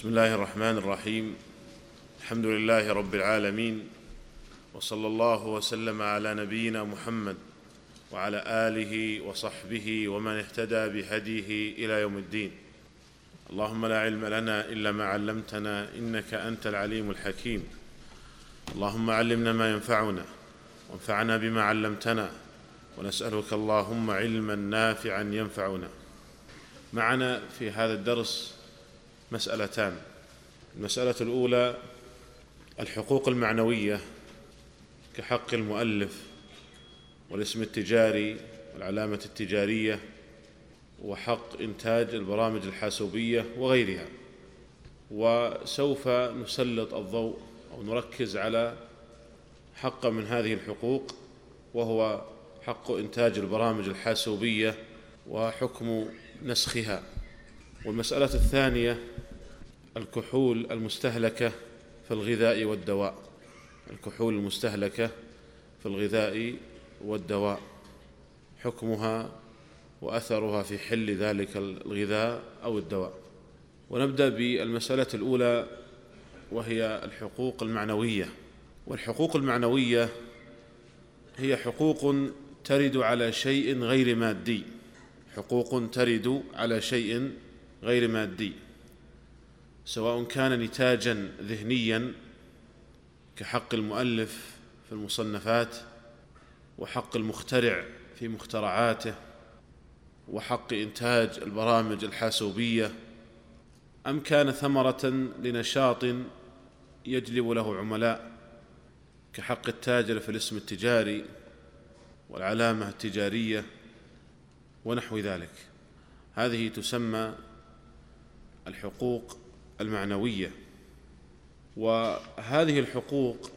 بسم الله الرحمن الرحيم. الحمد لله رب العالمين وصلى الله وسلم على نبينا محمد وعلى آله وصحبه ومن اهتدى بهديه إلى يوم الدين. اللهم لا علم لنا إلا ما علمتنا إنك أنت العليم الحكيم. اللهم علمنا ما ينفعنا وانفعنا بما علمتنا ونسألك اللهم علما نافعا ينفعنا. معنا في هذا الدرس مسألتان. المسألة الأولى الحقوق المعنوية كحق المؤلف والاسم التجاري والعلامة التجارية وحق إنتاج البرامج الحاسوبية وغيرها. وسوف نسلط الضوء أو نركز على حق من هذه الحقوق وهو حق إنتاج البرامج الحاسوبية وحكم نسخها. والمسألة الثانية الكحول المستهلكة في الغذاء والدواء. الكحول المستهلكة في الغذاء والدواء. حكمها وأثرها في حل ذلك الغذاء أو الدواء. ونبدأ بالمسألة الأولى وهي الحقوق المعنوية. والحقوق المعنوية هي حقوق ترد على شيء غير مادي. حقوق ترد على شيء غير مادي سواء كان نتاجا ذهنيا كحق المؤلف في المصنفات وحق المخترع في مخترعاته وحق إنتاج البرامج الحاسوبية أم كان ثمرة لنشاط يجلب له عملاء كحق التاجر في الاسم التجاري والعلامة التجارية ونحو ذلك. هذه تسمى الحقوق المعنوية. وهذه الحقوق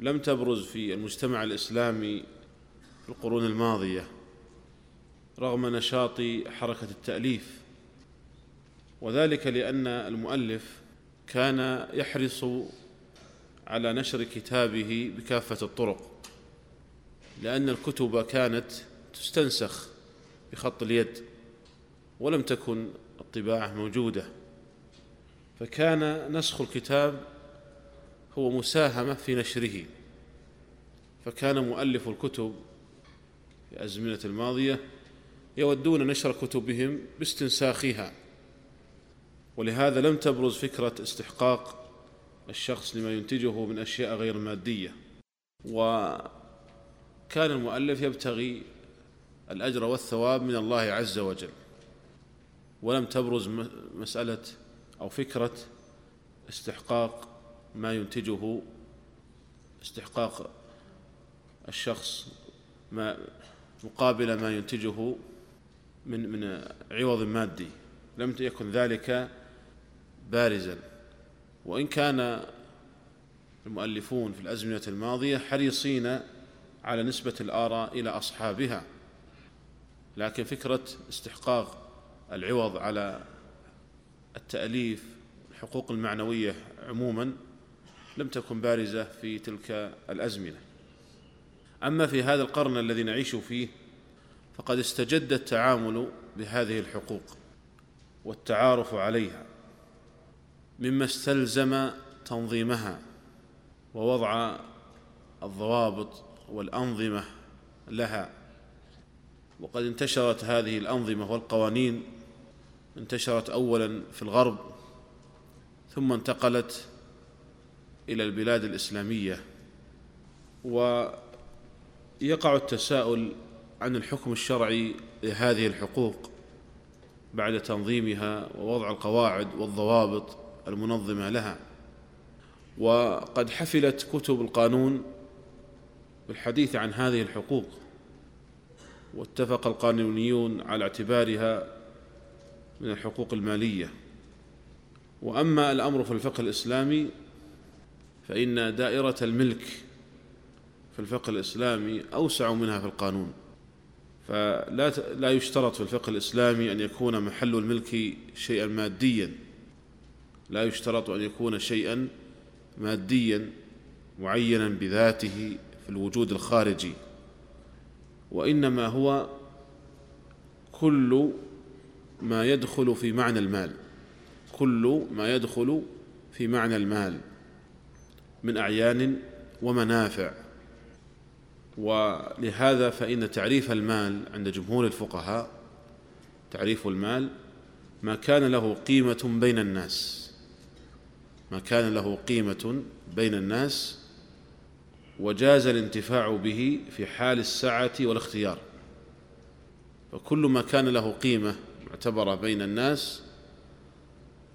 لم تبرز في المجتمع الإسلامي في القرون الماضية رغم نشاط حركة التأليف. وذلك لأن المؤلف كان يحرص على نشر كتابه بكافة الطرق لأن الكتب كانت تستنسخ بخط اليد ولم تكن الطباعة موجودة. فكان نسخ الكتاب هو مساهمة في نشره. فكان مؤلف الكتب في الأزمنة الماضية يودون نشر كتبهم باستنساخها. ولهذا لم تبرز فكرة استحقاق الشخص لما ينتجه من أشياء غير مادية. وكان المؤلف يبتغي الأجر والثواب من الله عز وجل. ولم تبرز مسألة أو فكرة استحقاق ما ينتجه استحقاق الشخص ما مقابل ما ينتجه من من عوض مادي. لم يكن ذلك بارزا. وإن كان المؤلفون في الأزمنة الماضية حريصين على نسبة الآراء إلى أصحابها لكن فكرة استحقاق العوض على التأليف الحقوق المعنوية عموما لم تكن بارزة في تلك الأزمنة. أما في هذا القرن الذي نعيش فيه فقد استجد التعامل بهذه الحقوق والتعارف عليها مما استلزم تنظيمها ووضع الضوابط والأنظمة لها. وقد انتشرت هذه الأنظمة والقوانين انتشرت اولا في الغرب ثم انتقلت إلى البلاد الإسلامية ويقع التساؤل عن الحكم الشرعي لهذه الحقوق بعد تنظيمها ووضع القواعد والضوابط المنظمة لها. وقد حفلت كتب القانون بالحديث عن هذه الحقوق واتفق القانونيون على اعتبارها من الحقوق المالية. وأما الأمر في الفقه الإسلامي فإن دائرة الملك في الفقه الإسلامي أوسع منها في القانون. فلا لا يشترط في الفقه الإسلامي أن يكون محل الملك شيئا ماديا. لا يشترط أن يكون شيئا ماديا معينا بذاته في الوجود الخارجي. وإنما هو كل ما يدخل في معنى المال. كل ما يدخل في معنى المال. من أعيان ومنافع. ولهذا فإن تعريف المال عند جمهور الفقهاء تعريف المال ما كان له قيمة بين الناس. ما كان له قيمة بين الناس وجاز الانتفاع به في حال السعة والاختيار. فكل ما كان له قيمة معتبرة بين الناس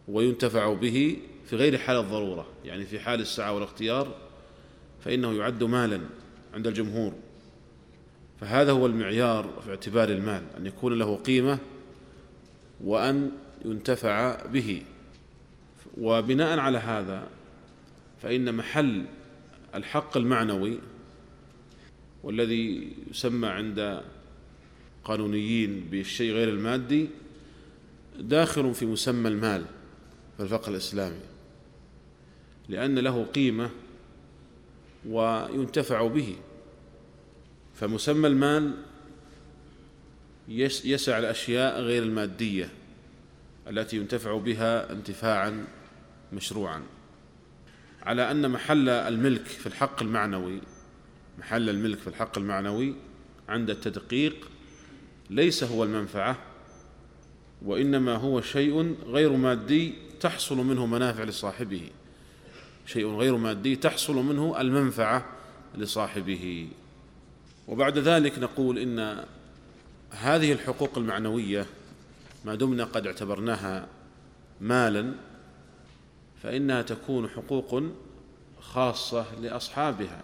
وينتفع به في غير حال الضرورة يعني في حال السعة والاختيار فإنه يعد مالا عند الجمهور. فهذا هو المعيار في اعتبار المال أن يكون له قيمة وأن ينتفع به. وبناء على هذا فإن محل الحق المعنوي والذي يسمى عند قانونيين بالشيء غير المادي داخل في مسمى المال في الفقه الإسلامي لأن له قيمة وينتفع به. فمسمى المال يسع الأشياء غير المادية التي ينتفع بها انتفاعا مشروعا. على أن محل الملك في الحق المعنوي محل الملك في الحق المعنوي عند التدقيق ليس هو المنفعة وإنما هو شيء غير مادي تحصل منه منافع لصاحبه. شيء غير مادي تحصل منه المنفعة لصاحبه. وبعد ذلك نقول إن هذه الحقوق المعنوية ما دمنا قد اعتبرناها مالا فإنها تكون حقوق خاصة لأصحابها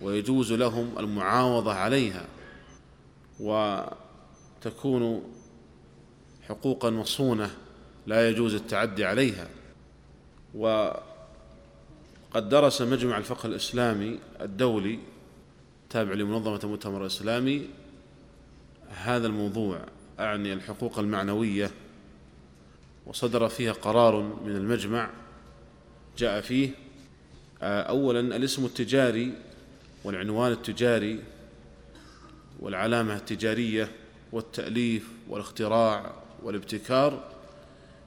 ويجوز لهم المعاوضة عليها وتكون حقوقا مصونة لا يجوز التعدي عليها. وقد درس مجمع الفقه الإسلامي الدولي تابع لمنظمة المؤتمر الإسلامي هذا الموضوع أعني الحقوق المعنوية وصدر فيها قرار من المجمع جاء فيه. اولا الاسم التجاري والعنوان التجاري والعلامة التجارية والتأليف والاختراع والابتكار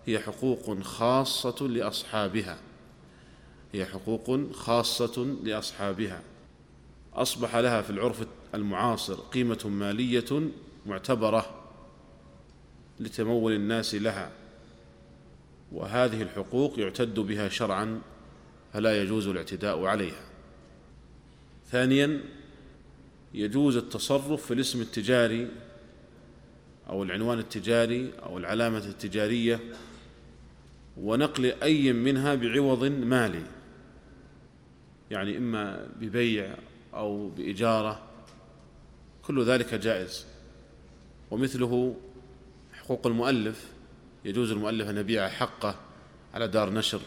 هي حقوق خاصة لأصحابها. هي حقوق خاصة لأصحابها. أصبح لها في العرف المعاصر قيمة مالية معتبرة لتمول الناس لها. وهذه الحقوق يعتد بها شرعا فلا يجوز الاعتداء عليها. ثانيا يجوز التصرف في الاسم التجاري أو العنوان التجاري أو العلامة التجارية ونقل أي منها بعوض مالي. يعني إما ببيع أو بإجارة كل ذلك جائز. ومثله حقوق المؤلف يجوز المؤلف أن يبيع حقه على دار نشر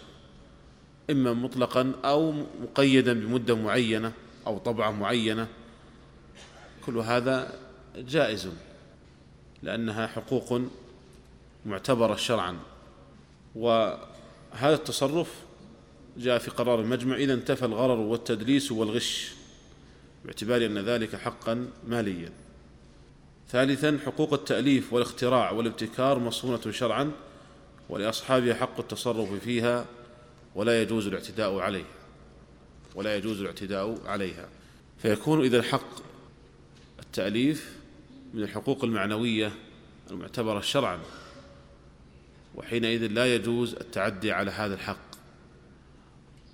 إما مطلقا أو مقيدا بمدة معينة أو طبعة معينة. كل هذا جائز. لأنها حقوق معتبرة شرعا. وهذا التصرف جاء في قرار المجمع. إذا انتفى الغرر والتدليس والغش باعتبار أن ذلك حقا ماليا. ثالثا حقوق التأليف والاختراع والابتكار مصونة شرعا ولأصحابها حق التصرف فيها ولا يجوز الاعتداء عليها. ولا يجوز الاعتداء عليها. فيكون إذا الحق التأليف من الحقوق المعنوية المعتبرة شرعا وحينئذ لا يجوز التعدي على هذا الحق.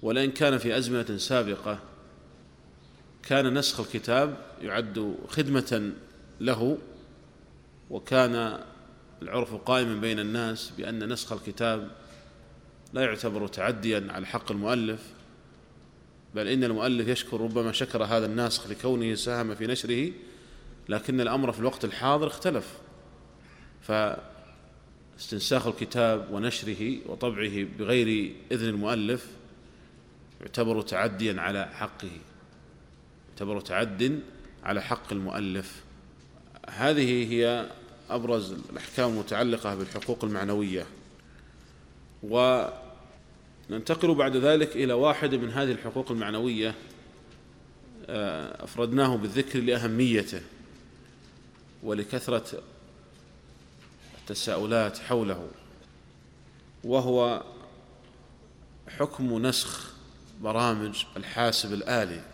ولئن كان في أزمنة سابقة كان نسخ الكتاب يعد خدمة له وكان العرف قائما بين الناس بأن نسخ الكتاب لا يعتبر تعديا على حق المؤلف بل إن المؤلف يشكر ربما شكر هذا الناسخ لكونه ساهم في نشره لكن الأمر في الوقت الحاضر اختلف. فاستنساخ الكتاب ونشره وطبعه بغير إذن المؤلف يعتبر تعديا على حقه. يعتبر تعد على حق المؤلف. هذه هي أبرز الأحكام المتعلقة بالحقوق المعنوية. وننتقل بعد ذلك إلى واحد من هذه الحقوق المعنوية آه، أفردناه بالذكر لأهميته. ولكثرة التساؤلات حوله وهو حكم نسخ برامج الحاسب الآلي.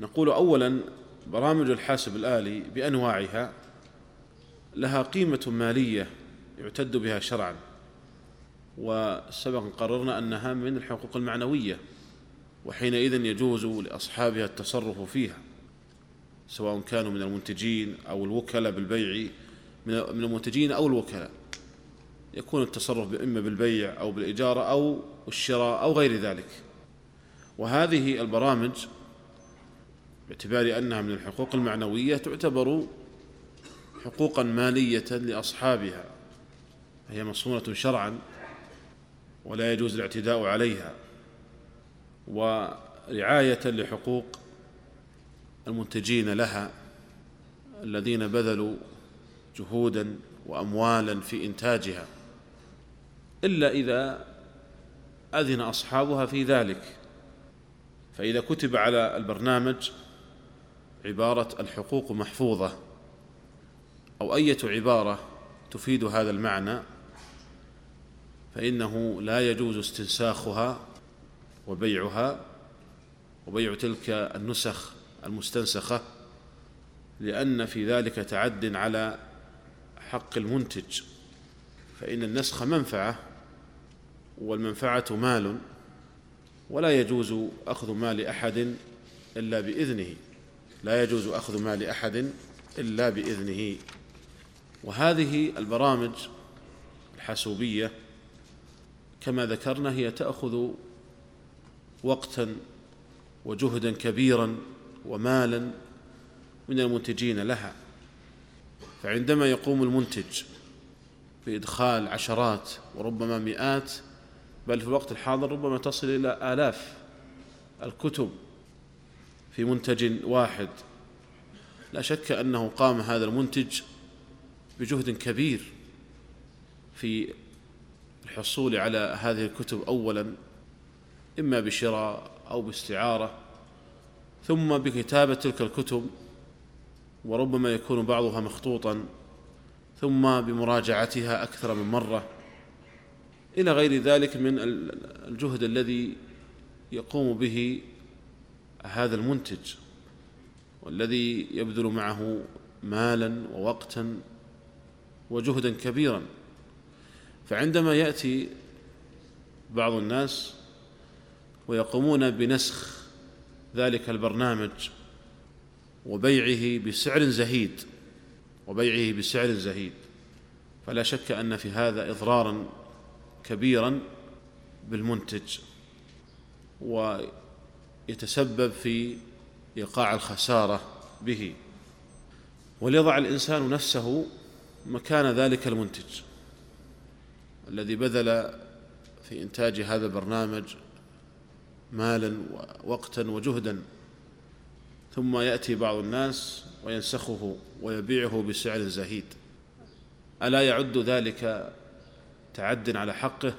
نقول أولا برامج الحاسب الآلي بأنواعها لها قيمة مالية يعتد بها شرعا وسبق قررنا أنها من الحقوق المعنوية وحينئذ يجوز لأصحابها التصرف فيها. سواء كانوا من المنتجين أو الوكلاء بالبيع من المنتجين أو الوكلاء. يكون التصرف إما بالبيع أو بالإجارة أو الشراء أو غير ذلك. وهذه البرامج باعتبار أنها من الحقوق المعنوية تعتبر حقوقا مالية لأصحابها. هي مصونة شرعا ولا يجوز الاعتداء عليها. ورعاية لحقوق المنتجين لها الذين بذلوا جهودا وأموالا في إنتاجها إلا إذا أذن أصحابها في ذلك. فإذا كتب على البرنامج عبارة الحقوق محفوظة أو أية عبارة تفيد هذا المعنى فإنه لا يجوز استنساخها وبيعها وبيع تلك النسخ المستنسخة لأن في ذلك تعد على حق المنتج. فإن النسخ منفعة والمنفعة مال ولا يجوز أخذ مال أحد إلا بإذنه. لا يجوز أخذ مال أحد إلا بإذنه. وهذه البرامج الحاسوبية كما ذكرنا هي تأخذ وقتا وجهدا كبيرا ومالا من المنتجين لها. فعندما يقوم المنتج بإدخال عشرات وربما مئات بل في الوقت الحاضر ربما تصل إلى آلاف الكتب في منتج واحد لا شك أنه قام هذا المنتج بجهد كبير في الحصول على هذه الكتب أولا إما بشراء أو باستعارة. ثم بكتابة تلك الكتب وربما يكون بعضها مخطوطا ثم بمراجعتها أكثر من مرة. إلى غير ذلك من الجهد الذي يقوم به هذا المنتج والذي يبذل معه مالا ووقتا وجهدا كبيرا. فعندما يأتي بعض الناس ويقومون بنسخ ذلك البرنامج وبيعه بسعر زهيد وبيعه بسعر زهيد. فلا شك أن في هذا إضرارا كبيرا بالمنتج ويتسبب في إيقاع الخسارة به. وليضع الإنسان نفسه مكان ذلك المنتج الذي بذل في إنتاج هذا البرنامج مالا ووقتا وجهدا ثم يأتي بعض الناس وينسخه ويبيعه بسعر زهيد. ألا يعد ذلك تعد على حقه؟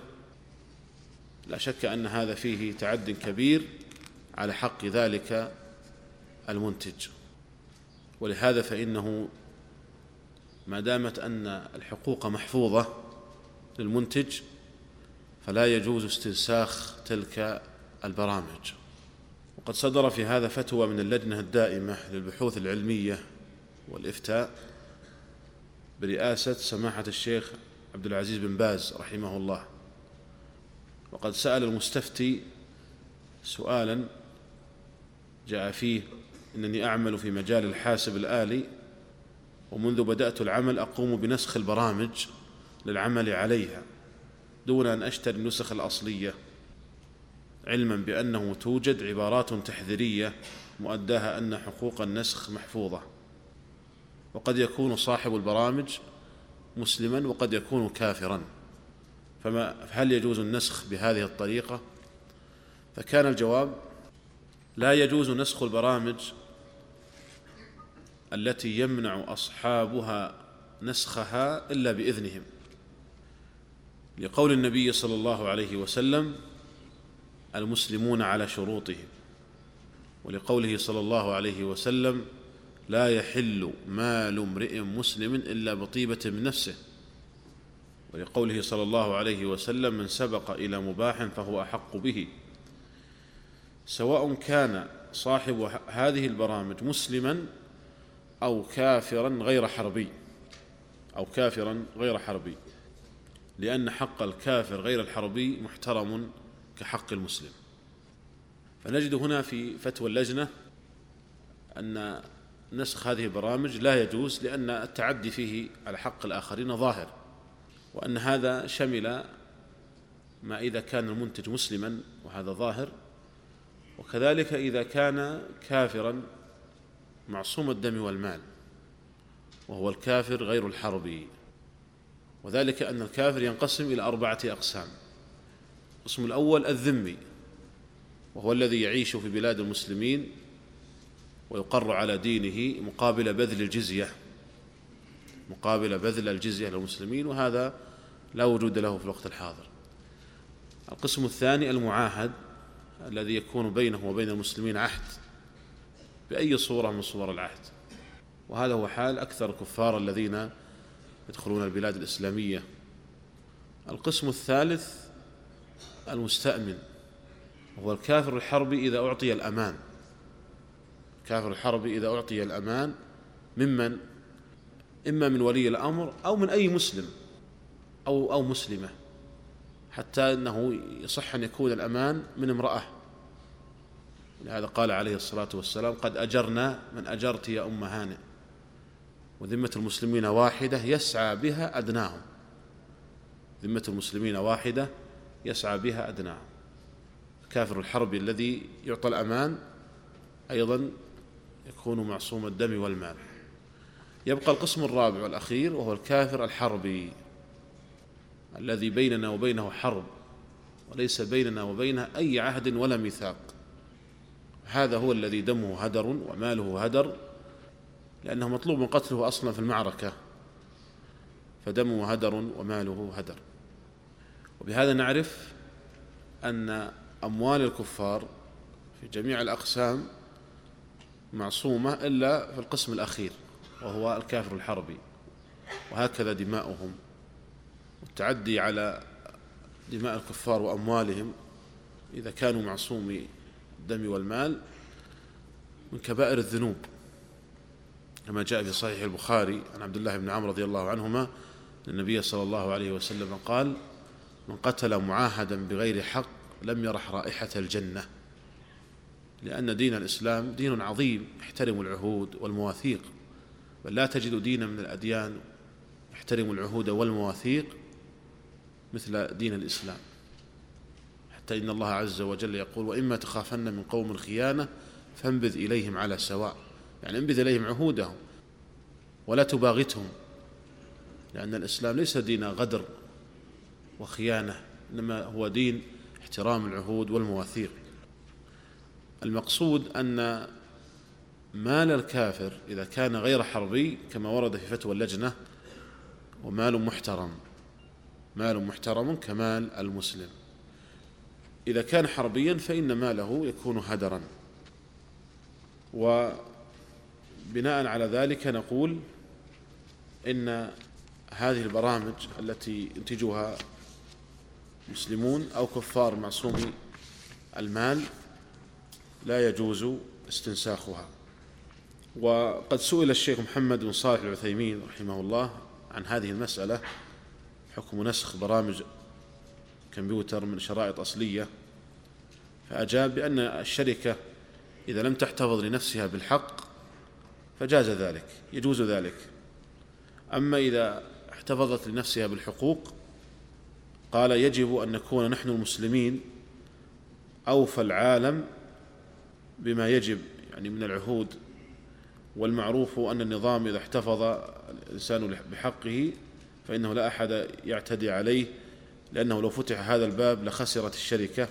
لا شك أن هذا فيه تعد كبير على حق ذلك المنتج. ولهذا فإنه ما دامت أن الحقوق محفوظة للمنتج فلا يجوز استنساخ تلك البرامج. وقد صدر في هذا فتوى من اللجنة الدائمة للبحوث العلمية والإفتاء برئاسة سماحة الشيخ عبد العزيز بن باز رحمه الله. وقد سأل المستفتي سؤالا جاء فيه إنني أعمل في مجال الحاسب الآلي ومنذ بدأت العمل أقوم بنسخ البرامج للعمل عليها دون أن أشتري النسخ الأصلية. علما بأنه توجد عبارات تحذيرية مؤداها أن حقوق النسخ محفوظة. وقد يكون صاحب البرامج مسلما وقد يكون كافرا. فما هل يجوز النسخ بهذه الطريقة؟ فكان الجواب لا يجوز نسخ البرامج التي يمنع أصحابها نسخها إلا بإذنهم. لقول النبي صلى الله عليه وسلم المسلمون على شروطهم. ولقوله صلى الله عليه وسلم لا يحل مال امرئ مسلم إلا بطيبة من نفسه. ولقوله صلى الله عليه وسلم من سبق إلى مباح فهو أحق به. سواء كان صاحب هذه البرامج مسلما أو كافرا غير حربي أو كافرا غير حربي لأن حق الكافر غير الحربي محترم كحق المسلم. فنجد هنا في فتوى اللجنة أن نسخ هذه البرامج لا يجوز لأن التعدي فيه على حق الآخرين ظاهر وأن هذا شمل ما إذا كان المنتج مسلما وهذا ظاهر وكذلك إذا كان كافرا معصوم الدم والمال وهو الكافر غير الحربي وذلك أن الكافر ينقسم إلى أربعة أقسام. القسم الأول الذمي وهو الذي يعيش في بلاد المسلمين ويقر على دينه مقابل بذل الجزية مقابل بذل الجزية للمسلمين وهذا لا وجود له في الوقت الحاضر. القسم الثاني المعاهد الذي يكون بينه وبين المسلمين عهد بأي صورة من صور العهد. وهذا هو حال أكثر الكفار الذين يدخلون البلاد الإسلامية. القسم الثالث المستأمن وهو الكافر الحربي إذا أعطي الأمان. الكافر الحربي إذا أعطي الأمان ممن؟ إما من ولي الأمر أو من أي مسلم أو أو مسلمة حتى أنه يصح أن يكون الأمان من امرأة. لهذا قال عليه الصلاة والسلام قد أجرنا من أجرت يا أم هانئ. وذمة المسلمين واحدة يسعى بها أدناهم. ذمة المسلمين واحدة يسعى بها أدناهم الكافر الحربي الذي يعطى الأمان أيضا يكون معصوم الدم والمال. يبقى القسم الرابع والأخير وهو الكافر الحربي الذي بيننا وبينه حرب وليس بيننا وبينه أي عهد ولا ميثاق. هذا هو الذي دمه هدر وماله هدر لأنه مطلوب من قتله أصلا في المعركة فدمه هدر وماله هدر. وبهذا نعرف أن أموال الكفار في جميع الأقسام معصومة إلا في القسم الأخير وهو الكافر الحربي. وهكذا دماؤهم. والتعدي على دماء الكفار وأموالهم إذا كانوا معصومي الدم والمال من كبائر الذنوب. كما جاء في صحيح البخاري عن عبد الله بن عمرو رضي الله عنهما النبي صلى الله عليه وسلم قال من قتل معاهدا بغير حق لم يرح رائحة الجنة لأن دين الإسلام دين عظيم يحترم العهود والمواثيق بل لا تجد دينا من الأديان يحترم العهود والمواثيق مثل دين الإسلام. حتى إن الله عز وجل يقول وإما تخافن من قوم خيانة فانبذ إليهم على سواء. يعني انبذ إليهم عهودهم ولا تباغتهم لأن الإسلام ليس دين غدر. وخيانة إنما هو دين احترام العهود والمواثيق. المقصود أن مال الكافر إذا كان غير حربي كما ورد في فتوى اللجنة ومال محترم. مال محترم كمال المسلم. إذا كان حربيا فإن ماله يكون هدرا. وبناء على ذلك نقول إن هذه البرامج التي ينتجها مسلمون أو كفار معصومي المال لا يجوز استنساخها. وقد سئل الشيخ محمد بن صالح العثيمين رحمه الله عن هذه المسألة حكم نسخ برامج كمبيوتر من شرائط أصلية فأجاب بأن الشركة إذا لم تحتفظ لنفسها بالحق فجاز ذلك يجوز ذلك. أما إذا احتفظت لنفسها بالحقوق قال يجب أن نكون نحن المسلمين أوفى العالم بما يجب يعني من العهود والمعروف أن النظام إذا احتفظ الإنسان بحقه فإنه لا أحد يعتدي عليه لأنه لو فتح هذا الباب لخسرت الشركة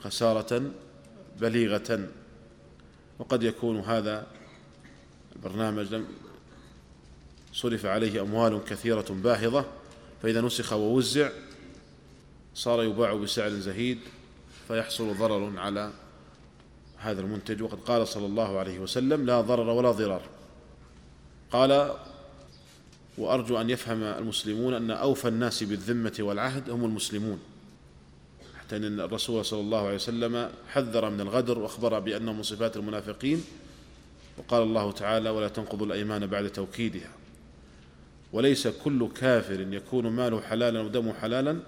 خسارة بليغة. وقد يكون هذا البرنامج لم صرف عليه أموال كثيرة باهظة فإذا نسخ ووزع صار يباع بسعر زهيد فيحصل ضرر على هذا المنتج. وقد قال صلى الله عليه وسلم لا ضرر ولا ضرار. قال وأرجو أن يفهم المسلمون أن أوفى الناس بالذمة والعهد هم المسلمون. حتى أن الرسول صلى الله عليه وسلم حذر من الغدر وأخبر بأنه من صفات المنافقين. وقال الله تعالى ولا تنقضوا الأيمان بعد توكيدها. وليس كل كافر يكون ماله حلالا ودمه حلالا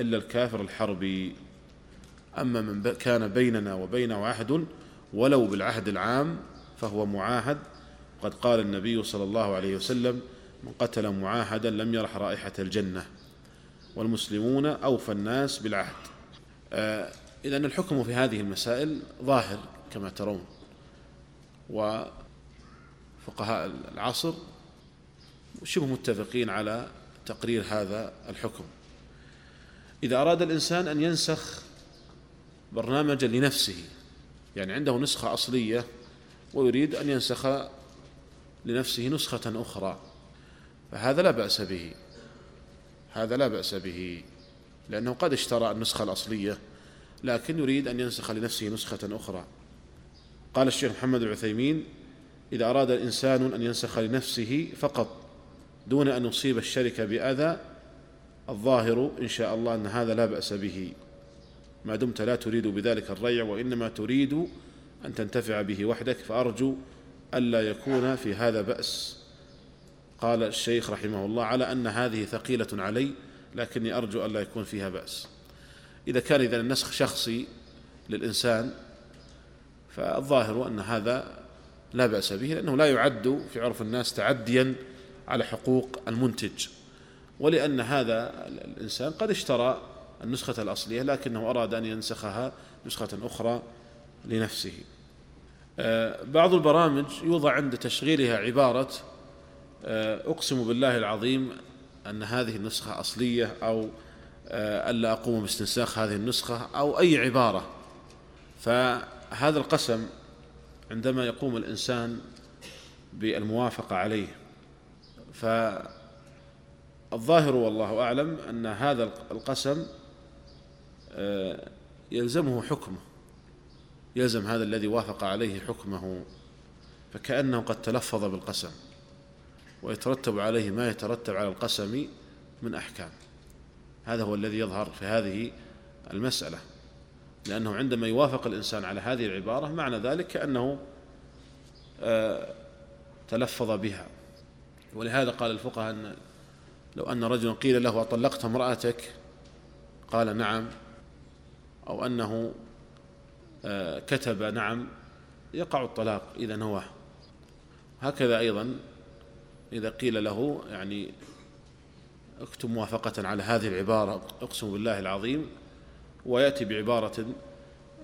إلا الكافر الحربي. أما من كان بيننا وبينه عهد ولو بالعهد العام فهو معاهد. قد قال النبي صلى الله عليه وسلم من قتل معاهدا لم يرح رائحة الجنة. والمسلمون أوفى الناس بالعهد. آه إذا الحكم في هذه المسائل ظاهر كما ترون. وفقهاء العصر شبه متفقين على تقرير هذا الحكم. إذا أراد الإنسان أن ينسخ برنامجا لنفسه يعني عنده نسخة أصلية ويريد أن ينسخ لنفسه نسخة أخرى فهذا لا بأس به. هذا لا بأس به لأنه قد اشترى النسخة الأصلية لكن يريد أن ينسخ لنفسه نسخة أخرى. قال الشيخ محمد العثيمين إذا أراد الإنسان أن ينسخ لنفسه فقط دون أن يصيب الشركة بأذى الظاهر إن شاء الله أن هذا لا بأس به. ما دمت لا تريد بذلك الريع وإنما تريد أن تنتفع به وحدك فأرجو ألا يكون في هذا بأس. قال الشيخ رحمه الله على أن هذه ثقيلة علي لكني أرجو ألا يكون فيها بأس. إذا كان إذا النسخ شخصي للإنسان فالظاهر أن هذا لا بأس به لأنه لا يعد في عرف الناس تعديا على حقوق المنتج. ولأن هذا الإنسان قد اشترى النسخة الأصلية لكنه أراد أن ينسخها نسخة أخرى لنفسه. آه، بعض البرامج يوضع عند تشغيلها عبارة آه، أقسم بالله العظيم أن هذه النسخة أصلية أو آه، ألا أقوم باستنساخ هذه النسخة أو أي عبارة. فهذا القسم عندما يقوم الإنسان بالموافقة عليه فالظاهر والله أعلم أن هذا القسم يلزمه حكمه يلزم هذا الذي وافق عليه حكمه فكأنه قد تلفظ بالقسم ويترتب عليه ما يترتب على القسم من أحكام. هذا هو الذي يظهر في هذه المسألة لأنه عندما يوافق الإنسان على هذه العبارة معنى ذلك كأنه آه، تلفظ بها. ولهذا قال الفقهاء أن لو أن رجلا قيل له أطلقت امرأتك؟ قال نعم. أو أنه آه، كتب نعم يقع الطلاق إذا نواه هكذا أيضا إذا قيل له يعني اكتب موافقة على هذه العبارة أقسم بالله العظيم ويأتي بعبارة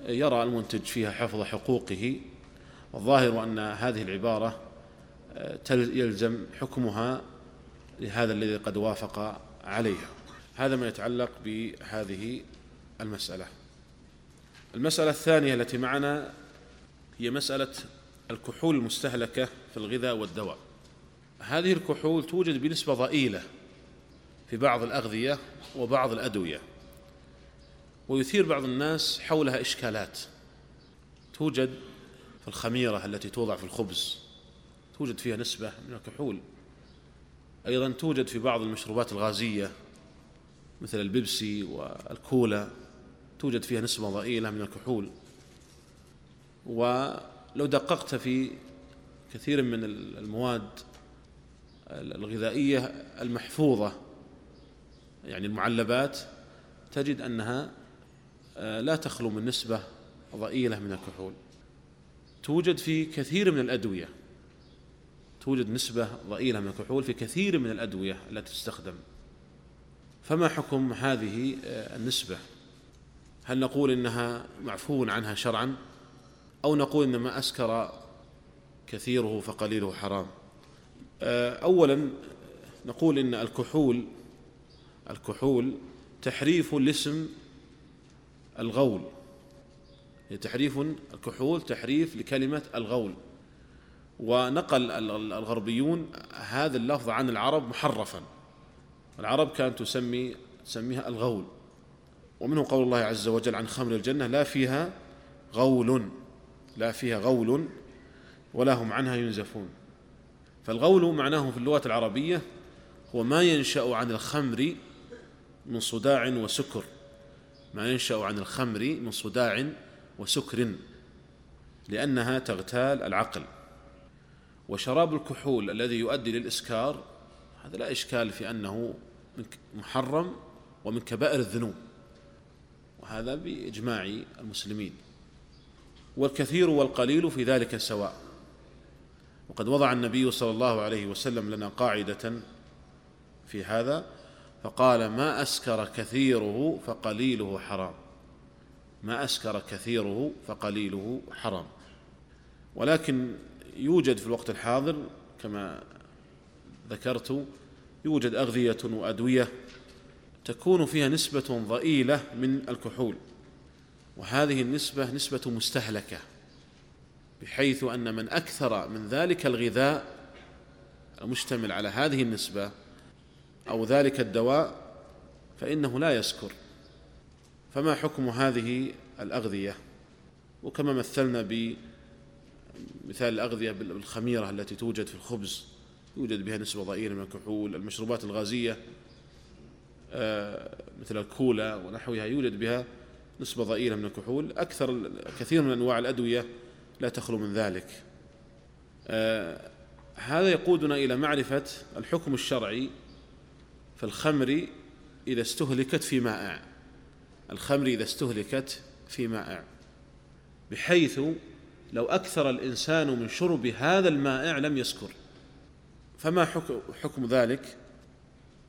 يرى المنتج فيها حفظ حقوقه. والظاهر أن هذه العبارة آه، يلزم حكمها لهذا الذي قد وافق عليها. هذا ما يتعلق بهذه المسألة. المسألة الثانية التي معنا هي مسألة الكحول المستهلكة في الغذاء والدواء. هذه الكحول توجد بنسبة ضئيلة في بعض الأغذية وبعض الأدوية. ويثير بعض الناس حولها إشكالات. توجد في الخميرة التي توضع في الخبز توجد فيها نسبة من الكحول. أيضا توجد في بعض المشروبات الغازية مثل البيبسي والكولا توجد فيها نسبة ضئيلة من الكحول. ولو دققت في كثير من المواد الغذائية المحفوظة يعني المعلبات تجد أنها آه، لا تخلو من نسبة ضئيلة من الكحول. توجد في كثير من الأدوية توجد نسبة ضئيلة من الكحول في كثير من الأدوية التي تستخدم. فما حكم هذه آه، النسبة؟ هل نقول إنها معفو عنها شرعا؟ أو نقول إن ما أسكر كثيره فقليله حرام؟ آه، اولا نقول إن الكحول الكحول تحريف لاسم الغول. تحريف الكحول تحريف لكلمة الغول. ونقل الغربيون هذا اللفظ عن العرب محرفا. العرب كانت تسمي تسميها الغول. ومنه قول الله عز وجل عن خمر الجنة لا فيها غول لا فيها غول ولا هم عنها ينزفون. فالغول معناه في اللغة العربية هو ما ينشأ عن الخمر من صداع وسكر. ما ينشأ عن الخمر من صداع وسكر لأنها تغتال العقل. وشراب الكحول الذي يؤدي للإسكار هذا لا إشكال في أنه محرم ومن كبائر الذنوب. وهذا بإجماع المسلمين. والكثير والقليل في ذلك سواء. وقد وضع النبي صلى الله عليه وسلم لنا قاعدة في هذا فقال ما أسكر كثيره فقليله حرام. ما أسكر كثيره فقليله حرام. ولكن يوجد في الوقت الحاضر كما ذكرت يوجد أغذية وأدوية تكون فيها نسبة ضئيلة من الكحول. وهذه النسبة نسبة مستهلكة بحيث أن من أكثر من ذلك الغذاء المشتمل على هذه النسبة أو ذلك الدواء فإنه لا يسكر. فما حكم هذه الأغذية؟ وكما مثلنا بمثال الأغذية بالخميرة التي توجد في الخبز يوجد بها نسبة ضئيلة من الكحول المشروبات الغازية آه، مثل الكولا ونحوها يوجد بها نسبة ضئيلة من الكحول. أكثر كثير من أنواع الأدوية لا تخلو من ذلك. آه، هذا يقودنا إلى معرفة الحكم الشرعي في الخمر إذا استهلكت في مائع. الخمر إذا استهلكت في مائع بحيث لو أكثر الإنسان من شرب هذا المائع لم يسكر. فما حكم, ذلك؟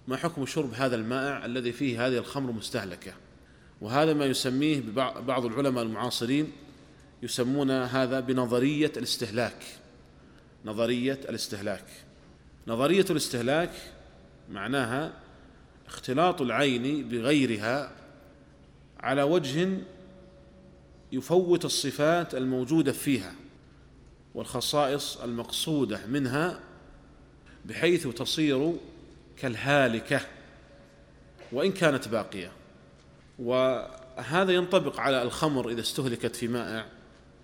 ما حكم شرب هذا المائع الذي فيه هذه الخمر مستهلكة؟ وهذا ما يسميه بعض العلماء المعاصرين يسمون هذا بنظرية الاستهلاك. نظرية الاستهلاك. نظرية الاستهلاك معناها اختلاط العين بغيرها على وجه يفوت الصفات الموجودة فيها والخصائص المقصودة منها بحيث تصير كالهالكة وإن كانت باقية. وهذا ينطبق على الخمر إذا استهلكت في مائع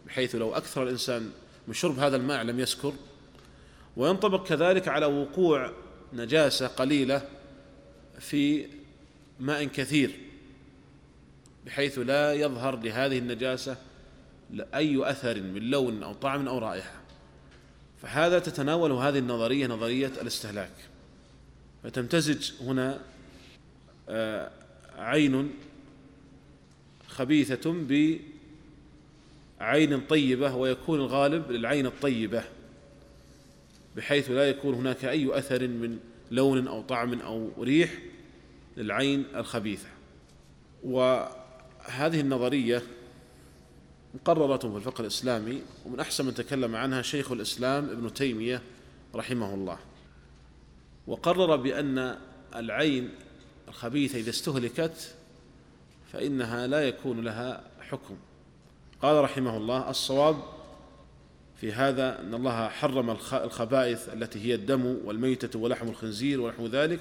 بحيث لو أكثر الإنسان من شرب هذا الماء لم يسكر. وينطبق كذلك على وقوع نجاسة قليلة في ماء كثير. بحيث لا يظهر لهذه النجاسة أي أثر من لون أو طعم أو رائحة. فهذا تتناول هذه النظرية نظرية الاستهلاك. فتمتزج هنا آه، عين خبيثة بعين طيبة ويكون الغالب للعين الطيبة بحيث لا يكون هناك أي أثر من لون أو طعم أو ريح للعين الخبيثة. وهذه النظرية مقررة في الفقه الإسلامي ومن أحسن من تكلم عنها شيخ الإسلام ابن تيمية رحمه الله. وقرر بأن العين الخبيثة إذا استهلكت فإنها لا يكون لها حكم. قال رحمه الله الصواب في هذا أن الله حرم الخبائث التي هي الدم والميتة ولحم الخنزير ونحو ذلك.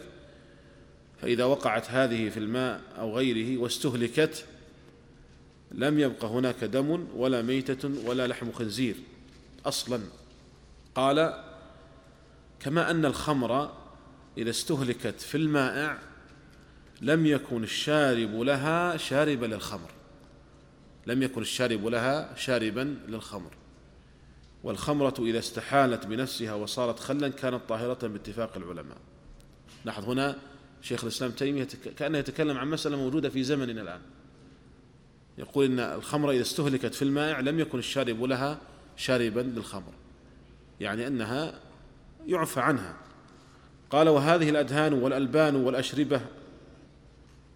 فإذا وقعت هذه في الماء أو غيره واستهلكت لم يبق هناك دم ولا ميتة ولا لحم خنزير أصلا. قال كما أن الخمر إذا استهلكت في المائع لم يكن الشارب لها شاربا للخمر. لم يكن الشارب لها شاربا للخمر. والخمرة إذا استحالت بنفسها وصارت خلا كانت طاهرة باتفاق العلماء. لاحظ هنا شيخ الإسلام تيمية كأنه يتكلم عن مسألة موجودة في زمننا الآن. يقول إن الخمر إذا استهلكت في المائع لم يكن الشارب لها شاربا للخمر. يعني أنها يعفى عنها. قال وهذه الأدهان والألبان والأشربة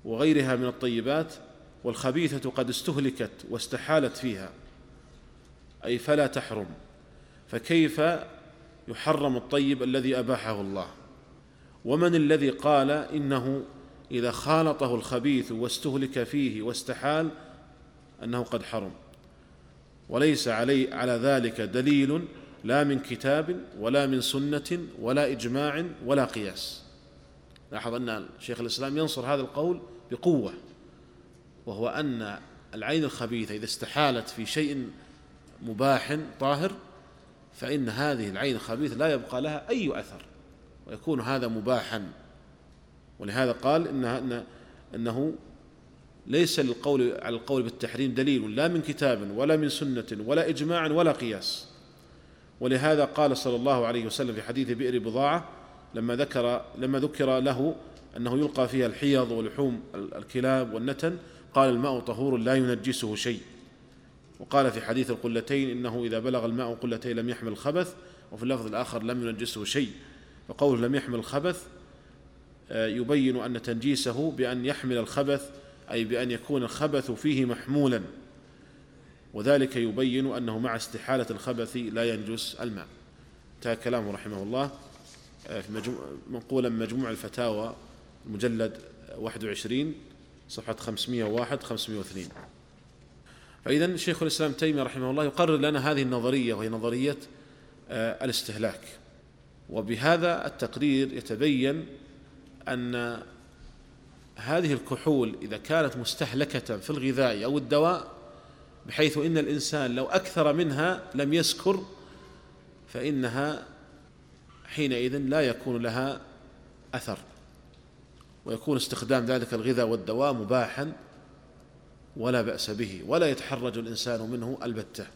وغيرها من الطيبات والخبيثة قد استهلكت واستحالت فيها أي فلا تحرم. فكيف يحرم الطيب الذي أباحه الله؟ ومن الذي قال إنه إذا خالطه الخبيث واستهلك فيه واستحال أنه قد حرم. وليس علي على ذلك دليل لا من كتاب ولا من سنة ولا إجماع ولا قياس. لاحظ أن شيخ الإسلام ينصر هذا القول بقوة وهو أن العين الخبيثة إذا استحالت في شيء مباح طاهر فإن هذه العين الخبيثة لا يبقى لها أي أثر ويكون هذا مباحا. ولهذا قال إنها إن أنه ليس للقول على القول بالتحريم دليل لا من كتاب ولا من سنة ولا إجماع ولا قياس. ولهذا قال صلى الله عليه وسلم في حديث بئر بضاعة لما ذكر لما ذكر له أنه يلقى فيها الحيض ولحوم الكلاب والنتن قال الماء طهور لا ينجسه شيء. وقال في حديث القلتين إنه إذا بلغ الماء قلتين لم يحمل الخبث وفي اللفظ الآخر لم ينجسه شيء. فقوله لم يحمل الخبث آه، يبين أن تنجيسه بأن يحمل الخبث أي بأن يكون الخبث فيه محمولا. وذلك يبين أنه مع استحالة الخبث لا ينجس الماء. انتهى كلامه رحمه الله. آه، منقولا مجموع الفتاوى المجلد 21 صفحة 501 502 فإذا شيخ الإسلام تيمية رحمه الله يقرر لنا هذه النظرية وهي نظرية آه، الاستهلاك. وبهذا التقرير يتبين أن هذه الكحول إذا كانت مستهلكة في الغذاء أو الدواء بحيث إن الإنسان لو أكثر منها لم يسكر فإنها حينئذ لا يكون لها أثر ويكون استخدام ذلك الغذاء والدواء مباحا ولا بأس به ولا يتحرج الإنسان منه البتة.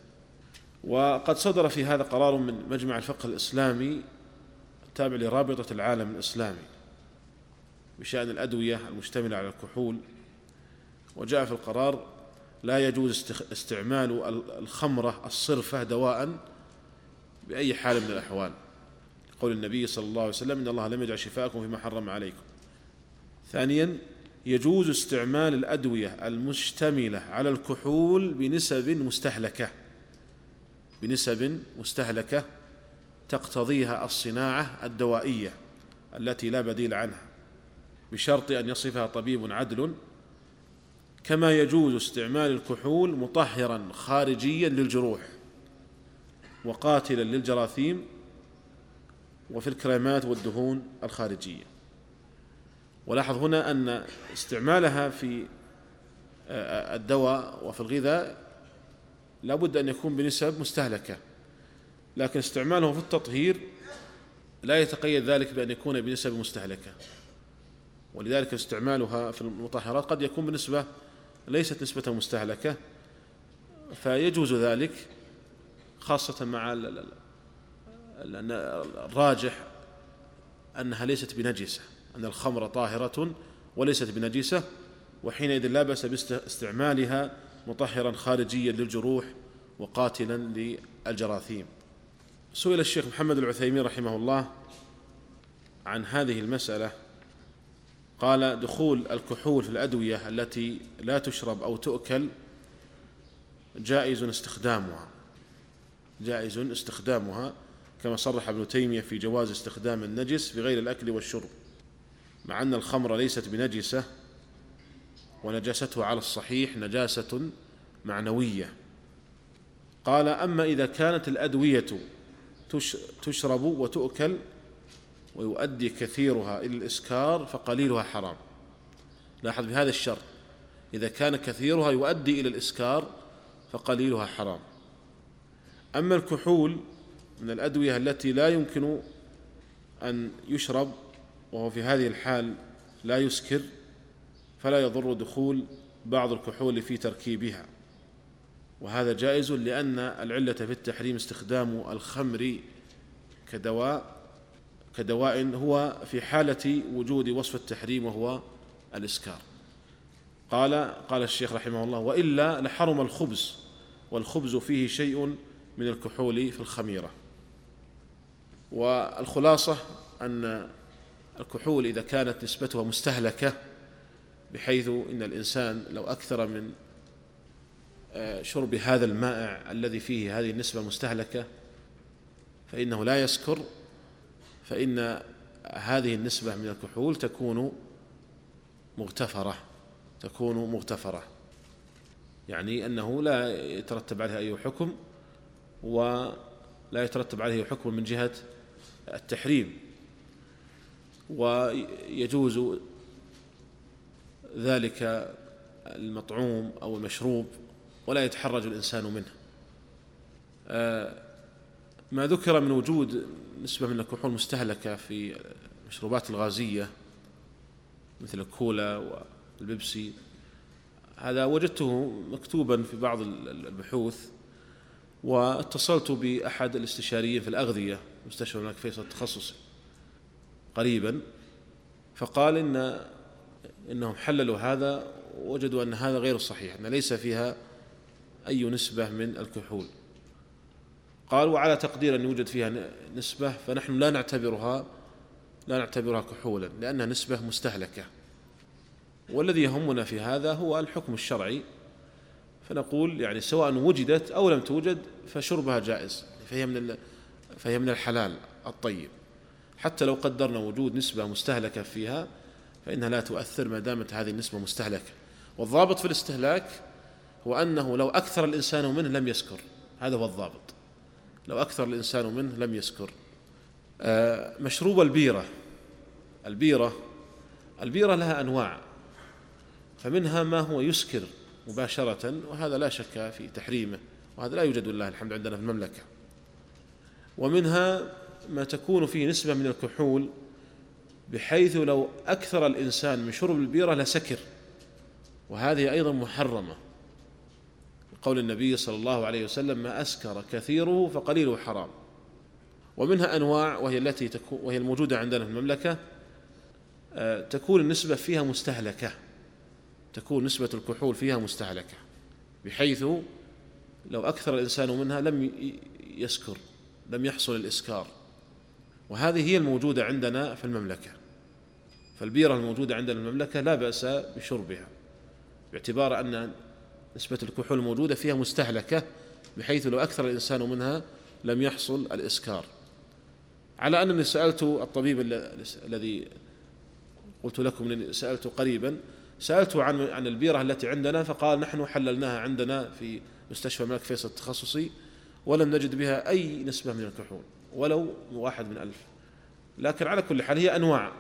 وقد صدر في هذا قرار من مجمع الفقه الإسلامي التابع لرابطة العالم الإسلامي. بشأن الأدوية المشتملة على الكحول. وجاء في القرار لا يجوز استعمال الخمرة الصرفة دواء بأي حال من الأحوال. قول النبي صلى الله عليه وسلم إن الله لم يجعل شفاءكم فيما حرم عليكم. ثانيا يجوز استعمال الأدوية المشتملة على الكحول بنسب مستهلكة. بنسب مستهلكة تقتضيها الصناعة الدوائية التي لا بديل عنها. بشرط أن يصفها طبيب عدل كما يجوز استعمال الكحول مطهرا خارجيا للجروح وقاتلا للجراثيم وفي الكريمات والدهون الخارجية. ولاحظ هنا أن استعمالها في آه، الدواء وفي الغذاء لابد أن يكون بنسب مستهلكة لكن استعماله في التطهير لا يتقيد ذلك بأن يكون بنسب مستهلكة. ولذلك استعمالها في المطهرات قد يكون بنسبة ليست نسبة مستهلكة فيجوز ذلك خاصة مع الراجح أنها ليست بنجسة أن الخمر طاهرة وليست بنجسة وحينئذ لا بأس باستعمالها مطهرا خارجيا للجروح وقاتلا للجراثيم. سئل الشيخ محمد العثيمين رحمه الله عن هذه المسألة قال دخول الكحول في الأدوية التي لا تشرب أو تؤكل جائز استخدامها. جائز استخدامها كما صرح ابن تيمية في جواز استخدام النجس في غير الأكل والشرب مع أن الخمر ليست بنجسة ونجاستها على الصحيح نجاسة معنوية. قال أما إذا كانت الأدوية تشرب وتؤكل ويؤدي كثيرها إلى الإسكار فقليلها حرام. لاحظ بهذا الشرط. إذا كان كثيرها يؤدي إلى الإسكار فقليلها حرام. أما الكحول من الأدوية التي لا يمكن أن يشرب وهو في هذه الحال لا يسكر فلا يضر دخول بعض الكحول في تركيبها. وهذا جائز لأن العلة في التحريم استخدام الخمر كدواء كدواء هو في حالة وجود وصف التحريم وهو الإسكار. قال قال الشيخ رحمه الله وإلا لحرم الخبز والخبز فيه شيء من الكحول في الخميرة. والخلاصة أن الكحول إذا كانت نسبتها مستهلكة بحيث إن الإنسان لو أكثر من آه، شرب هذا المائع الذي فيه هذه النسبة المستهلكة فإنه لا يسكر فإن هذه النسبة من الكحول تكون مغتفرة تكون مغتفرة. يعني أنه لا يترتب عليها أي حكم ولا يترتب عليه حكم من جهة التحريم. ويجوز ذلك المطعوم أو المشروب ولا يتحرج الإنسان منه. آه، ما ذكر من وجود نسبة من الكحول مستهلكة في المشروبات الغازية مثل الكولا والبيبسي. هذا وجدته مكتوبا في بعض البحوث واتصلت بأحد الاستشاريين في الأغذية مستشفى الملك فيصل التخصصي قريبا فقال إن إنهم حللوا هذا وجدوا أن هذا غير صحيح أن ليس فيها أي نسبة من الكحول. قال وعلى تقدير أن يوجد فيها نسبة فنحن لا نعتبرها لا نعتبرها كحولا لأنها نسبة مستهلكة. والذي يهمنا في هذا هو الحكم الشرعي. فنقول يعني سواء وجدت أو لم توجد فشربها جائز فهي من فهي من الحلال الطيب. حتى لو قدرنا وجود نسبة مستهلكة فيها فإنها لا تؤثر ما دامت هذه النسبة مستهلكة. والضابط في الاستهلاك هو أنه لو أكثر الإنسان منه لم يسكر هذا هو الضابط. لو أكثر الإنسان منه لم يسكر آه، مشروب البيرة. البيرة البيرة لها أنواع فمنها ما هو يسكر مباشرة وهذا لا شك في تحريمه وهذا لا يوجد لله الحمد عندنا في المملكة. ومنها ما تكون فيه نسبة من الكحول بحيث لو أكثر الإنسان من شرب البيرة لسكر وهذه أيضا محرمة. قول النبي صلى الله عليه وسلم ما أسكر كثيره فقليله حرام. ومنها أنواع وهي التي تكون وهي الموجودة عندنا في المملكة آه، تكون النسبة فيها مستهلكة. تكون نسبة الكحول فيها مستهلكة بحيث لو أكثر الإنسان منها لم يسكر لم يحصل الإسكار. وهذه هي الموجودة عندنا في المملكة. فالبيرة الموجودة عندنا في المملكة لا بأس بشربها باعتبار أن نسبة الكحول الموجودة فيها مستهلكة بحيث لو أكثر الإنسان منها لم يحصل الإسكار. على أنني سألت الطبيب الذي قلت لكم سألته قريبا سألته عن عن البيرة التي عندنا فقال نحن حللناها عندنا في مستشفى الملك فيصل التخصصي ولم نجد بها أي نسبة من الكحول ولو واحد من ألف. لكن على كل حال هي أنواع.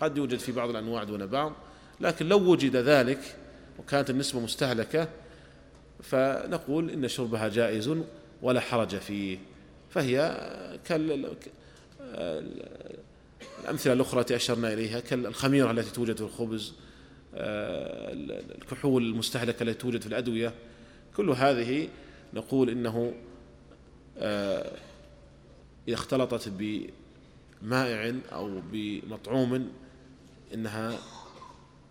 قد يوجد في بعض الأنواع دون بعض لكن لو وجد ذلك وكانت النسبة مستهلكة فنقول إن شربها جائز ولا حرج فيه. فهي كالأمثلة الأخرى التي أشرنا إليها كالخميرة التي توجد في الخبز الكحول المستهلكة التي توجد في الأدوية. كل هذه نقول إنه إذا اختلطت بمائع أو بمطعوم إنها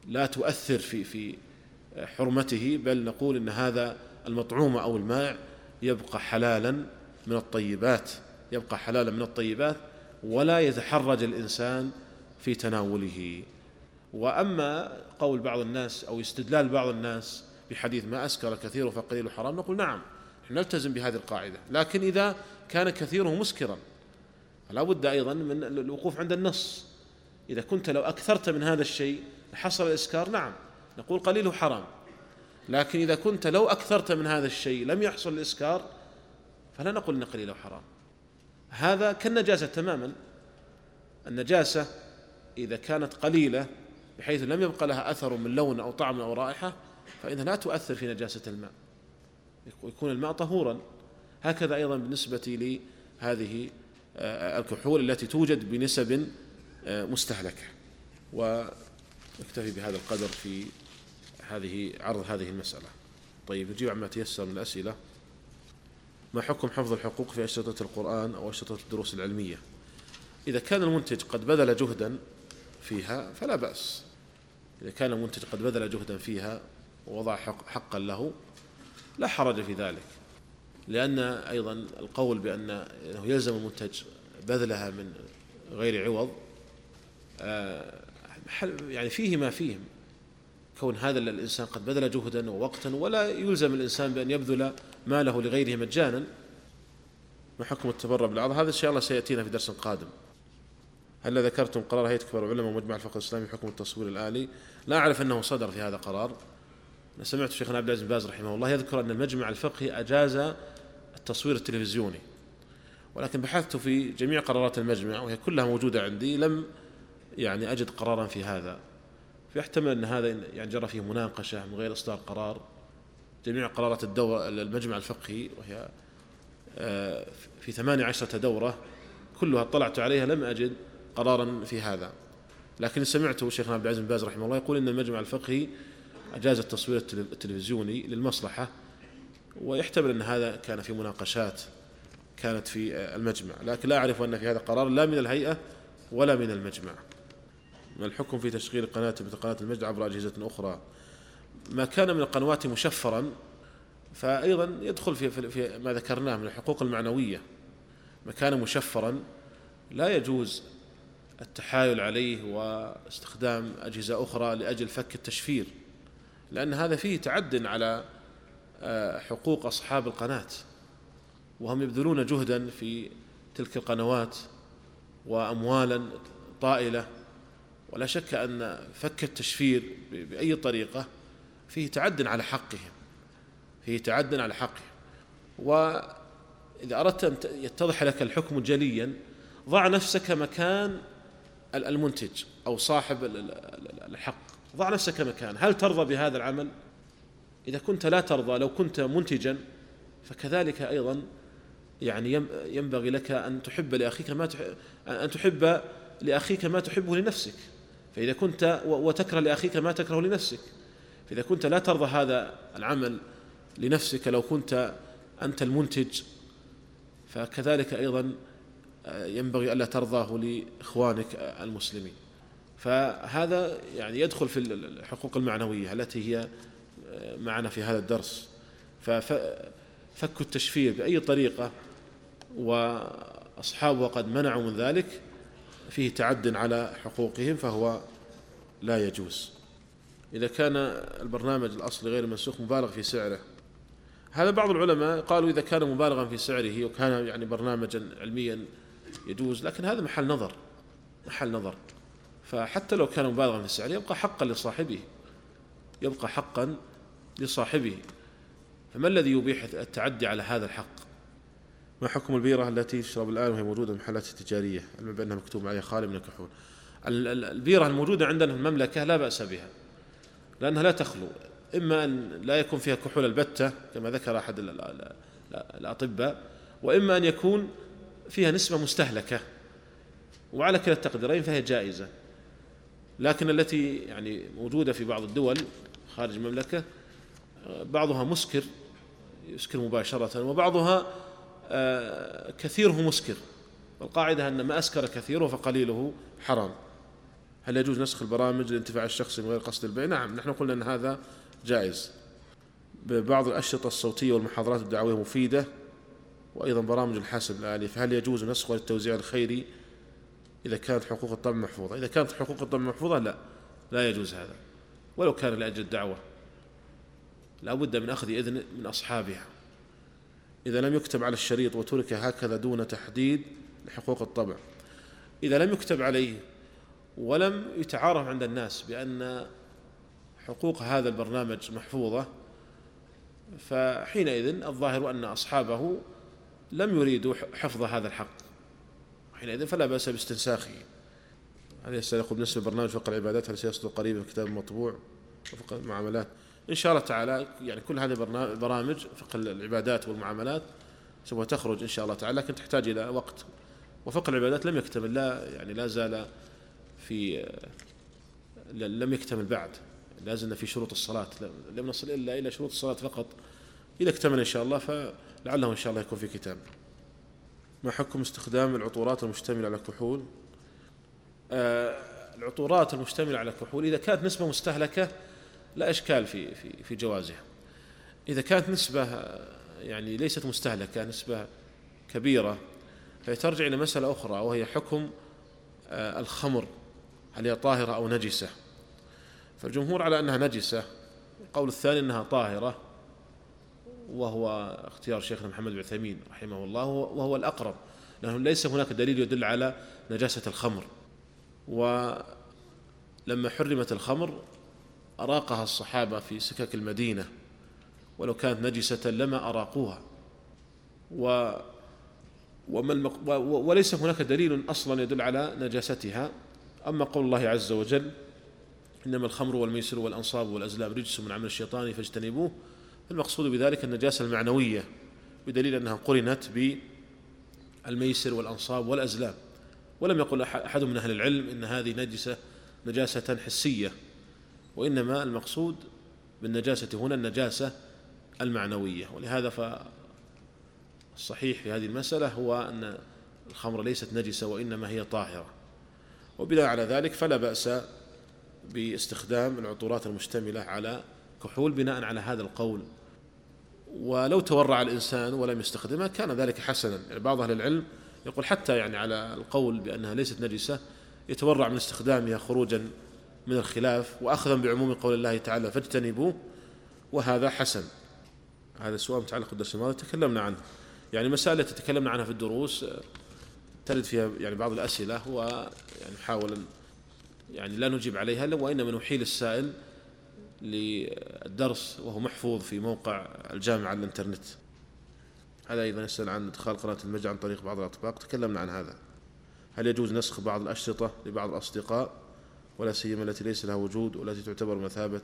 لا تؤثر في في حرمته بل نقول إن هذا المطعوم أو الماء يبقى حلالا من الطيبات يبقى حلالا من الطيبات ولا يتحرج الإنسان في تناوله. وأما قول بعض الناس أو استدلال بعض الناس بحديث ما أسكر كثيره فقليل حرام نقول نعم نلتزم بهذه القاعدة. لكن إذا كان كثيره مسكرا فلا بد أيضا من الوقوف عند النص. إذا كنت لو أكثرت من هذا الشيء حصل الإسكار نعم. نقول قليله حرام لكن إذا كنت لو أكثرت من هذا الشيء لم يحصل الإسكار فلا نقول أن قليله حرام هذا كالنجاسة تماما. النجاسة إذا كانت قليلة بحيث لم يبقى لها أثر من لون أو طعم أو رائحة فإنها لا تؤثر في نجاسة الماء. يكون الماء طهورا. هكذا أيضا بالنسبة لهذه آه، الكحول التي توجد بنسب آه، مستهلكة. ونكتفي بهذا القدر في هذه عرض هذه المسألة. طيب نجيب عما تيسر من الأسئلة. ما حكم حفظ الحقوق في أشرطة القرآن أو أشرطة الدروس العلمية؟ إذا كان المنتج قد بذل جهدا فيها فلا بأس. إذا كان المنتج قد بذل جهدا فيها ووضع حق حقا له لا حرج في ذلك. لأن أيضا القول بأن يلزم المنتج بذلها من غير عوض آه، يعني فيه ما فيه. كون هذا الإنسان قد بذل جهدا ووقتا ولا يلزم الإنسان بأن يبذل ماله لغيره مجانا ما حكم التبرع بالعرض هذا إن شاء الله سيأتينا في درس قادم. هل ذكرتم قرار هيئة كبار العلماء ومجمع الفقه الإسلامي حكم التصوير الآلي؟ لا أعرف أنه صدر في هذا قرار. أنا سمعت شيخنا عبد العزيز باز رحمه الله يذكر أن المجمع الفقهي أجاز التصوير التلفزيوني ولكن بحثت في جميع قرارات المجمع وهي كلها موجودة عندي. لم يعني أجد قرارا في هذا. فيحتمل أن هذا يعني جرى فيه مناقشة من غير إصدار قرار. جميع قرارات الدورة المجمع الفقهي وهي آه، في ثمانية عشرة دورة كلها اطلعت عليها لم أجد قرارا في هذا. لكن سمعت شيخنا عبد العزيز بن باز رحمه الله يقول إن المجمع الفقهي أجاز التصوير التلفزيوني للمصلحة ويحتمل أن هذا كان في مناقشات كانت في المجمع. لكن لا أعرف أن في هذا قرار لا من الهيئة ولا من المجمع. الحكم في تشغيل قناة مثل قناة المجد عبر أجهزة أخرى؟ ما كان من القنوات مشفرا فايضا يدخل في في ما ذكرناه من الحقوق المعنوية. ما كان مشفرا لا يجوز التحايل عليه واستخدام أجهزة أخرى لأجل فك التشفير لأن هذا فيه تعد على آه، حقوق أصحاب القناة. وهم يبذلون جهدا في تلك القنوات واموالا طائلة. ولا شك أن فك التشفير بأي طريقة فيه تعد على حقهم فيه تعد على حقهم. وإذا أردت أن يتضح لك الحكم جليا ضع نفسك مكان المنتج أو صاحب الحق. ضع نفسك مكان. هل ترضى بهذا العمل؟ إذا كنت لا ترضى لو كنت منتجا فكذلك أيضا يعني ينبغي لك أن تحب لأخيك ما تحب أن تحب لأخيك ما تحبه لنفسك. فإذا كنت وتكره لأخيك ما تكره لنفسك. فإذا كنت لا ترضى هذا العمل لنفسك لو كنت أنت المنتج فكذلك أيضا آه، ينبغي ألا ترضاه لإخوانك المسلمين. فهذا يعني يدخل في الحقوق المعنوية التي هي آه، معنا في هذا الدرس. ففك التشفير بأي طريقة وأصحابه قد منعوا من ذلك. فيه تعد على حقوقهم فهو لا يجوز. إذا كان البرنامج الأصلي غير منسوخ مبالغ في سعره. هذا بعض العلماء قالوا إذا كان مبالغا في سعره وكان يعني برنامجا علميا يجوز لكن هذا محل نظر محل نظر. فحتى لو كان مبالغا في سعره يبقى حقا لصاحبه يبقى حقا لصاحبه. فما الذي يبيح التعدي على هذا الحق؟ ما حكم البيرة التي تشرب الآن وهي موجودة في المحلات التجارية؟ علما بأنها مكتوب عليها خالي من الكحول. البيرة الموجودة عندنا في المملكة لا بأس بها لأنها لا تخلو إما أن لا يكون فيها كحول البتة كما ذكر أحد الأطباء وإما أن يكون فيها نسبة مستهلكة وعلى كلا التقديرين فهي جائزة. لكن التي يعني موجودة في بعض الدول خارج المملكة بعضها مسكر يسكر مباشرة وبعضها كثيره مسكر. والقاعدة أن ما أسكر كثيره فقليله حرام. هل يجوز نسخ البرامج للانتفاع الشخصي من غير قصد البيع؟ نعم نحن قلنا أن هذا جائز. ببعض الأشرطة الصوتية والمحاضرات الدعوية مفيدة وأيضا برامج الحاسب الآلي. فهل يجوز نسخها للتوزيع الخيري إذا كانت حقوق الطبع محفوظة؟ إذا كانت حقوق الطبع محفوظة لا لا يجوز هذا. ولو كان لأجل الدعوة لا بد من أخذ إذن من أصحابها. إذا لم يكتب على الشريط وترك هكذا دون تحديد لحقوق الطبع. إذا لم يكتب عليه ولم يتعارف عند الناس بأن حقوق هذا البرنامج محفوظة فحينئذ الظاهر أن أصحابه لم يريدوا حفظ هذا الحق. حينئذ فلا بأس باستنساخه. هذا يسأل يقول بالنسبة لبرنامج فقه العبادات هل سيصدر قريبا كتاب مطبوع وفقه المعاملات؟ إن شاء الله تعالى يعني كل هذه البرامج فقه العبادات والمعاملات سوف تخرج إن شاء الله تعالى لكن تحتاج إلى وقت. وفقه العبادات لم يكتمل لا يعني لا زال في لم يكتمل بعد. لازلنا في شروط الصلاة لم نصل إلا إلى شروط الصلاة فقط. إذا اكتمل إن شاء الله فلعله إن شاء الله يكون في كتاب. ما حكم استخدام العطورات المشتملة على كحول آه العطورات المشتملة على كحول إذا كانت نسبة مستهلكة لا إشكال في في في جوازها إذا كانت نسبة يعني ليست مستهلكة نسبة كبيرة فترجع إلى مسألة أخرى وهي حكم آه الخمر هل هي طاهرة أو نجسة. فالجمهور على أنها نجسة القول الثاني أنها طاهرة وهو اختيار شيخنا محمد بن عثيمين رحمه الله وهو الأقرب لأنه ليس هناك دليل يدل على نجاسة الخمر. ولما حرمت الخمر أراقها الصحابة في سكك المدينة ولو كانت نجسة لما أراقوها. و وما المق... وليس هناك دليل أصلا يدل على نجاستها. أما قول الله عز وجل إنما الخمر والميسر والأنصاب والأزلام رجس من عمل الشيطان فاجتنبوه المقصود بذلك النجاسة المعنوية بدليل أنها قرنت بالميسر والأنصاب والأزلام. ولم يقل أحد من أهل العلم إن هذه نجسة نجاسة حسية. وإنما المقصود بالنجاسة هنا النجاسة المعنوية ولهذا فالصحيح في هذه المسألة هو أن الخمر ليست نجسة وإنما هي طاهرة. وبناء على ذلك فلا بأس باستخدام العطورات المشتملة على كحول بناء على هذا القول. ولو تورع الإنسان ولم يستخدمها كان ذلك حسنا. يعني بعض أهل العلم يقول حتى يعني على القول بأنها ليست نجسة يتورع من استخدامها خروجا من الخلاف وأخذا بعموم قول الله تعالى فاجتنبوه وهذا حسن. هذا السؤال متعلق بالدرس الماضي تكلمنا عنه. يعني التي تكلمنا عنها في الدروس ترد فيها يعني بعض الأسئلة ويعني نحاول يعني لا نجيب عليها وإنما نحيل السائل للدرس وهو محفوظ في موقع الجامعة على الإنترنت. هذا أيضا يسأل عن إدخال قناة المجد عن طريق بعض الأطباق تكلمنا عن هذا. هل يجوز نسخ بعض الأشرطة لبعض الأصدقاء؟ ولا سيما التي ليس لها وجود والتي تعتبر مثابة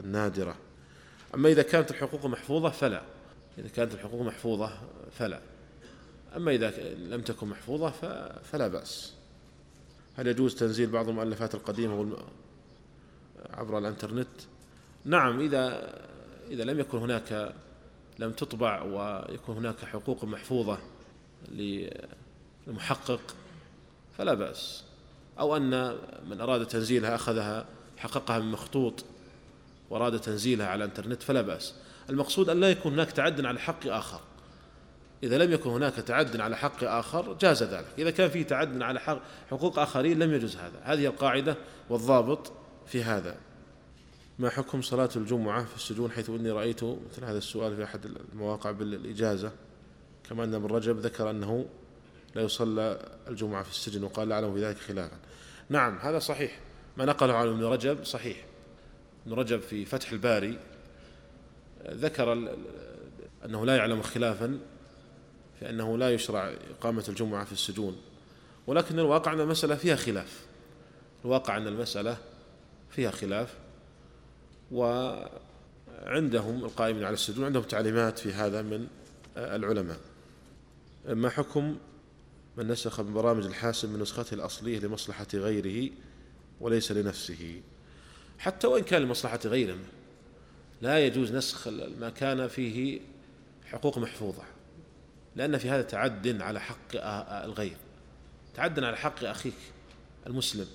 النادرة. أما إذا كانت الحقوق محفوظة فلا. إذا كانت الحقوق محفوظة فلا. أما إذا لم تكن محفوظة فلا بأس. هل يجوز تنزيل بعض المؤلفات القديمة عبر الإنترنت؟ نعم إذا إذا لم يكن هناك لم تطبع ويكون هناك حقوق محفوظة للمحقق فلا بأس. أو أن من أراد تنزيلها أخذها حققها من مخطوط وأراد تنزيلها على الإنترنت فلا بأس. المقصود أن لا يكون هناك تعد على حق آخر. إذا لم يكن هناك تعد على حق آخر جاز ذلك. إذا كان فيه تعد على حق حقوق آخرين لم يجوز هذا. هذه القاعدة والضابط في هذا. ما حكم صلاة الجمعة في السجون حيث إني رأيت مثل هذا السؤال في أحد المواقع بالإجازة؟ كما أن ابن رجب ذكر أنه لا يصلى الجمعة في السجن وقال لا أعلم في ذلك خلافا. نعم هذا صحيح. ما نقله عن ابن رجب صحيح. ابن رجب في فتح الباري ذكر أنه لا يعلم خلافا في أنه لا يشرع إقامة الجمعة في السجون. ولكن الواقع أن المسألة فيها خلاف. الواقع أن المسألة فيها خلاف. وعندهم القائمين على السجون عندهم تعليمات في هذا من العلماء. ما حكم من نسخ من برامج الحاسب من نسخته الأصلية لمصلحة غيره وليس لنفسه. حتى وإن كان لمصلحة غيره لا يجوز نسخ ما كان فيه حقوق محفوظة لأن في هذا تعد على حق الغير تعد على حق أخيك المسلم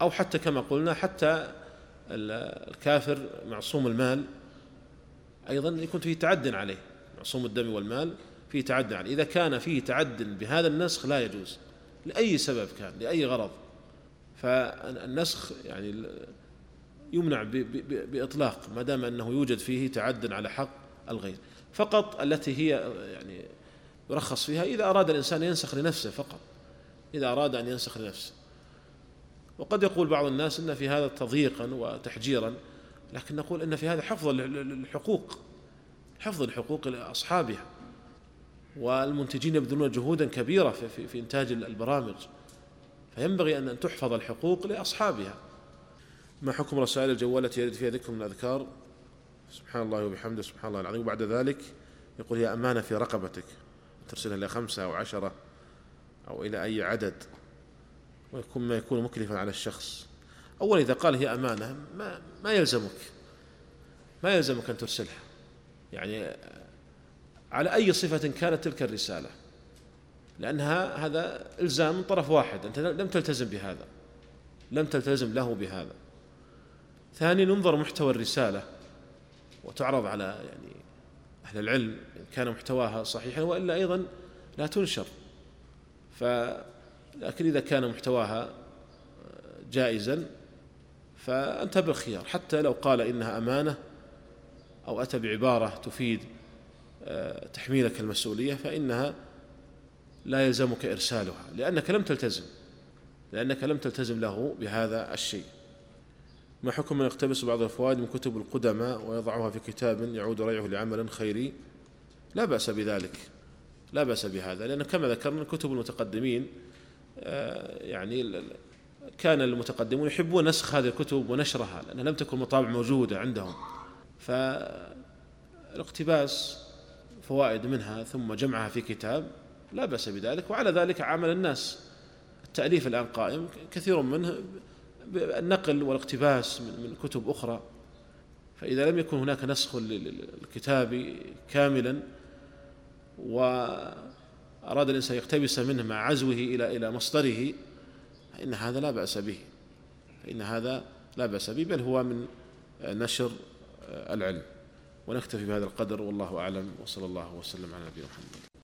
أو حتى كما قلنا حتى الكافر معصوم المال أيضا يكون فيه تعد عليه معصوم الدم والمال فيه تعد عليه إذا كان فيه تعد بهذا النسخ لا يجوز لأي سبب كان لأي غرض. فالنسخ يعني يمنع بإطلاق ما دام أنه يوجد فيه تعد على حق الغير. فقط التي هي يعني يرخص فيها إذا أراد الإنسان ينسخ لنفسه فقط. إذا أراد أن ينسخ لنفسه. وقد يقول بعض الناس إن في هذا تضييقا وتحجيرا لكن نقول إن في هذا حفظ للحقوق حفظ لحقوق اصحابها والمنتجين يبذلون جهودا كبيرة في, في, في إنتاج البرامج. فينبغي ان تحفظ الحقوق لأصحابها. ما حكم رسائل الجوال التي يرد فيها ذكر من الأذكار؟ سبحان الله وبحمده سبحان الله العظيم. وبعد ذلك يقول هي أمانة في رقبتك. ترسلها إلى خمسة أو عشرة أو إلى أي عدد. ويكون ما يكون مكلفا على الشخص. أولا إذا قال هي أمانة ما, ما يلزمك. ما يلزمك أن ترسلها. يعني على أي صفة كانت تلك الرسالة؟ لأنها هذا إلزام من طرف واحد أنت لم تلتزم بهذا لم تلتزم له بهذا. ثانيا ينظر محتوى الرسالة وتعرض على يعني أهل العلم إن كان محتواها صحيحا وإلا أيضا لا تنشر. ف لكن إذا كان محتواها جائزا فأنت بالخيار حتى لو قال إنها أمانة أو أتى بعبارة تفيد تحميلك المسؤولية فإنها لا يلزمك إرسالها لأنك لم تلتزم لأنك لم تلتزم له بهذا الشيء. ما حكم من يقتبس بعض الفوائد من كتب القدماء ويضعها في كتاب يعود ريعه لعمل خيري؟ لا بأس بذلك لا بأس بهذا لأن كما ذكرنا كتب المتقدمين آه، يعني كان المتقدمون يحبون نسخ هذه الكتب ونشرها لأنها لم تكن مطابع موجودة عندهم. فالاقتباس فوائد منها ثم جمعها في كتاب لا بأس بذلك وعلى ذلك عمل الناس. التأليف الآن قائم كثير منه النقل والاقتباس من كتب أخرى. فإذا لم يكن هناك نسخ للكتاب كاملا وأراد الإنسان يقتبس منه مع عزوه إلى إلى مصدره فإن هذا لا بأس به. فإن هذا لا بأس به بل هو من نشر العلم. ونكتفي بهذا القدر والله أعلم وصلى الله وسلم على نبينا محمد.